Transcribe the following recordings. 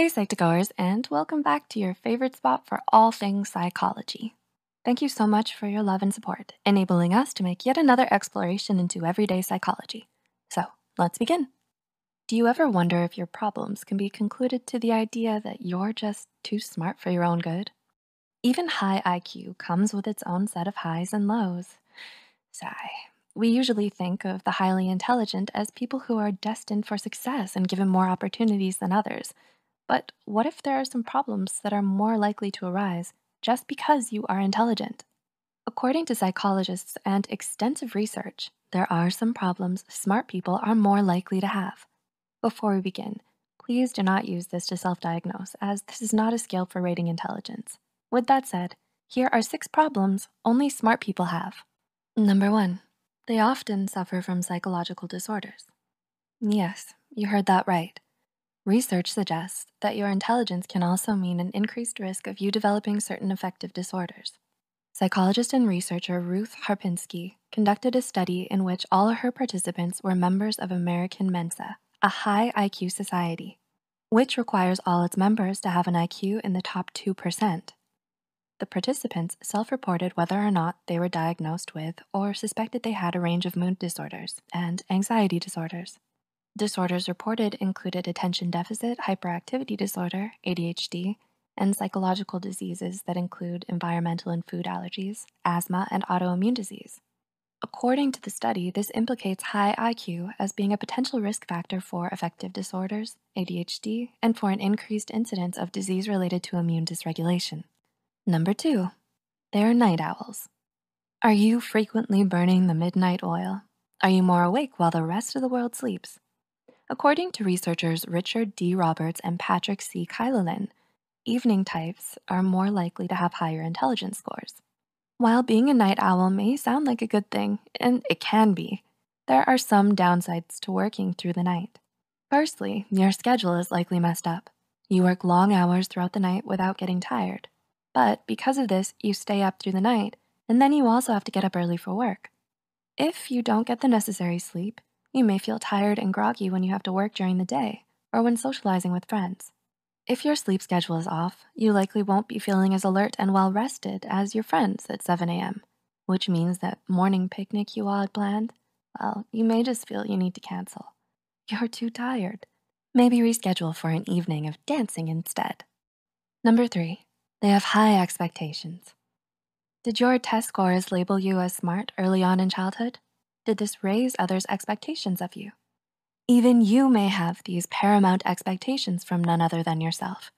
Hey, Psych2Goers, and welcome back to your favorite spot for all things psychology. Thank you so much for your love and support, enabling us to make yet another exploration into everyday psychology. So let's begin. Do you ever wonder if your problems can be concluded to the idea that you're just too smart for your own good? Even high IQ comes with its own set of highs and lows. Sigh. We usually think of the highly intelligent as people who are destined for success and given more opportunities than others. But what if there are some problems that are more likely to arise just because you are intelligent? According to psychologists and extensive research, there are some problems smart people are more likely to have. Before we begin, please do not use this to self-diagnose as this is not a scale for rating intelligence. With that said, here are six problems only smart people have. Number one, they often suffer from psychological disorders. Yes, you heard that right. Research suggests that your intelligence can also mean an increased risk of you developing certain affective disorders. Psychologist and researcher Ruth Karpinski conducted a study in which all her participants were members of American Mensa, a high IQ society, which requires all its members to have an IQ in the top 2%. The participants self-reported whether or not they were diagnosed with or suspected they had a range of mood disorders and anxiety disorders. Disorders reported included attention deficit hyperactivity disorder, ADHD, and psychological diseases that include environmental and food allergies, asthma, and autoimmune disease. According to the study, this implicates high IQ as being a potential risk factor for affective disorders, ADHD, and for an increased incidence of disease related to immune dysregulation. Number two, they're night owls. Are you frequently burning the midnight oil? Are you more awake while the rest of the world sleeps? According to researchers Richard D. Roberts and Patrick C. Kyllonen, evening types are more likely to have higher intelligence scores. While being a night owl may sound like a good thing, and it can be, there are some downsides to working through the night. Firstly, your schedule is likely messed up. You work long hours throughout the night without getting tired. But because of this, you stay up through the night, and then you also have to get up early for work. If you don't get the necessary sleep, you may feel tired and groggy when you have to work during the day or when socializing with friends. If your sleep schedule is off, you likely won't be feeling as alert and well rested as your friends at 7 a.m., which means that morning picnic you all had planned, well, you may just feel you need to cancel. You're too tired. Maybe reschedule for an evening of dancing instead. Number three, they have high expectations. Did your test scores label you as smart early on in childhood? Did this raise others' expectations of you? Even you may have these paramount expectations from none other than yourself.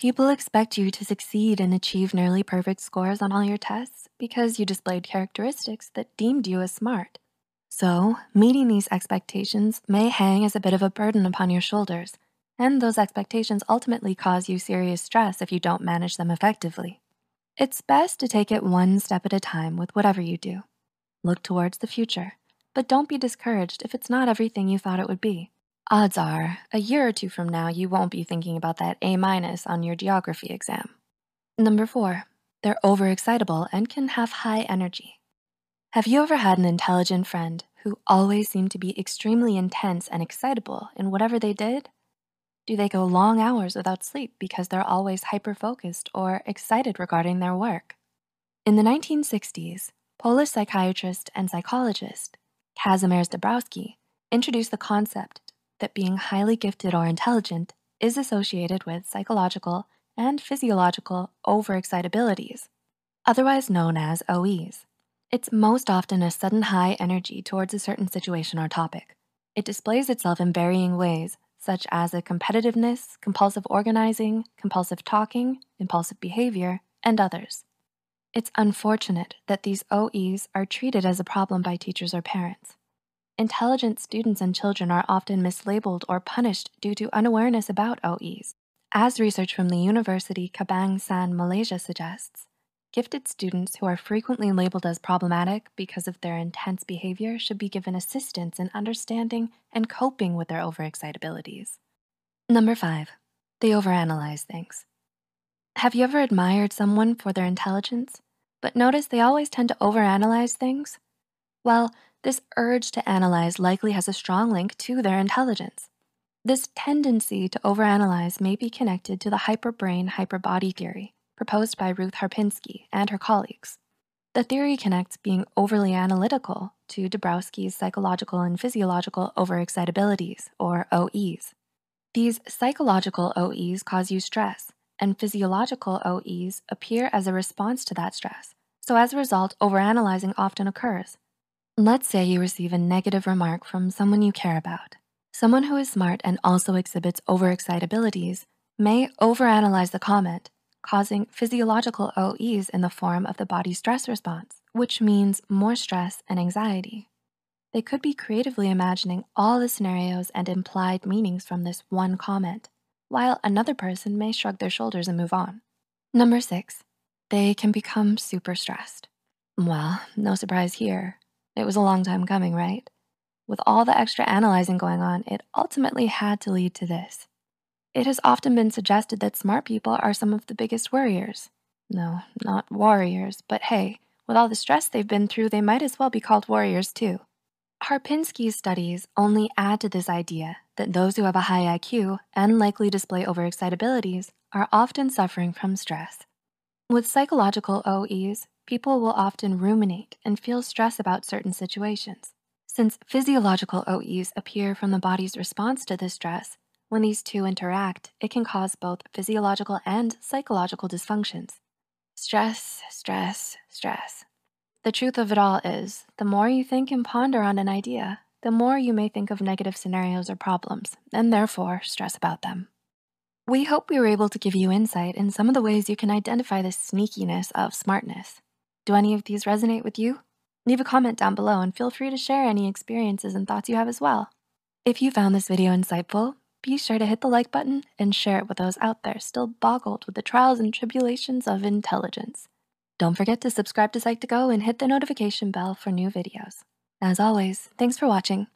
People expect you to succeed and achieve nearly perfect scores on all your tests because you displayed characteristics that deemed you as smart. So meeting these expectations may hang as a bit of a burden upon your shoulders, and those expectations ultimately cause you serious stress if you don't manage them effectively. It's best to take it one step at a time with whatever you do. Look towards the future, but don't be discouraged if it's not everything you thought it would be. Odds are, a year or two from now, you won't be thinking about that A minus on your geography exam. Number four, they're overexcitable and can have high energy. Have you ever had an intelligent friend who always seemed to be extremely intense and excitable in whatever they did? Do they go long hours without sleep because they're always hyper-focused or excited regarding their work? In the 1960s, Polish psychiatrist and psychologist Kazimierz Dabrowski introduced the concept that being highly gifted or intelligent is associated with psychological and physiological overexcitabilities, otherwise known as OEs. It's most often a sudden high energy towards a certain situation or topic. It displays itself in varying ways, such as a competitiveness, compulsive organizing, compulsive talking, impulsive behavior, and others. It's unfortunate that these OEs are treated as a problem by teachers or parents. Intelligent students and children are often mislabeled or punished due to unawareness about OEs. As research from the University Kabang Kebangsaan Malaysia suggests, gifted students who are frequently labeled as problematic because of their intense behavior should be given assistance in understanding and coping with their overexcitabilities. Number five, they overanalyze things. Have you ever admired someone for their intelligence, but noticed they always tend to overanalyze things? Well, this urge to analyze likely has a strong link to their intelligence. This tendency to overanalyze may be connected to the hyperbrain hyperbody theory proposed by Ruth Karpinski and her colleagues. The theory connects being overly analytical to Dabrowski's psychological and physiological overexcitabilities, or OEs. These psychological OEs cause you stress, and physiological OEs appear as a response to that stress. So as a result, overanalyzing often occurs. Let's say you receive a negative remark from someone you care about. Someone who is smart and also exhibits overexcitabilities may overanalyze the comment, causing physiological OEs in the form of the body stress response, which means more stress and anxiety. They could be creatively imagining all the scenarios and implied meanings from this one comment, while another person may shrug their shoulders and move on. Number six, they can become super stressed. Well, no surprise here. It was a long time coming, right? With all the extra analyzing going on, it ultimately had to lead to this. It has often been suggested that smart people are some of the biggest worriers. No, not warriors, but hey, with all the stress they've been through, they might as well be called warriors too. Karpinski's studies only add to this idea that those who have a high IQ and likely display overexcitabilities are often suffering from stress. With psychological OEs, people will often ruminate and feel stress about certain situations. Since physiological OEs appear from the body's response to this stress, when these two interact, it can cause both physiological and psychological dysfunctions. Stress, stress, stress. The truth of it all is, the more you think and ponder on an idea, the more you may think of negative scenarios or problems, and therefore stress about them. We hope we were able to give you insight in some of the ways you can identify the sneakiness of smartness. Do any of these resonate with you? Leave a comment down below and feel free to share any experiences and thoughts you have as well. If you found this video insightful, be sure to hit the like button and share it with those out there still boggled with the trials and tribulations of intelligence. Don't forget to subscribe to Psych2Go and hit the notification bell for new videos. As always, thanks for watching.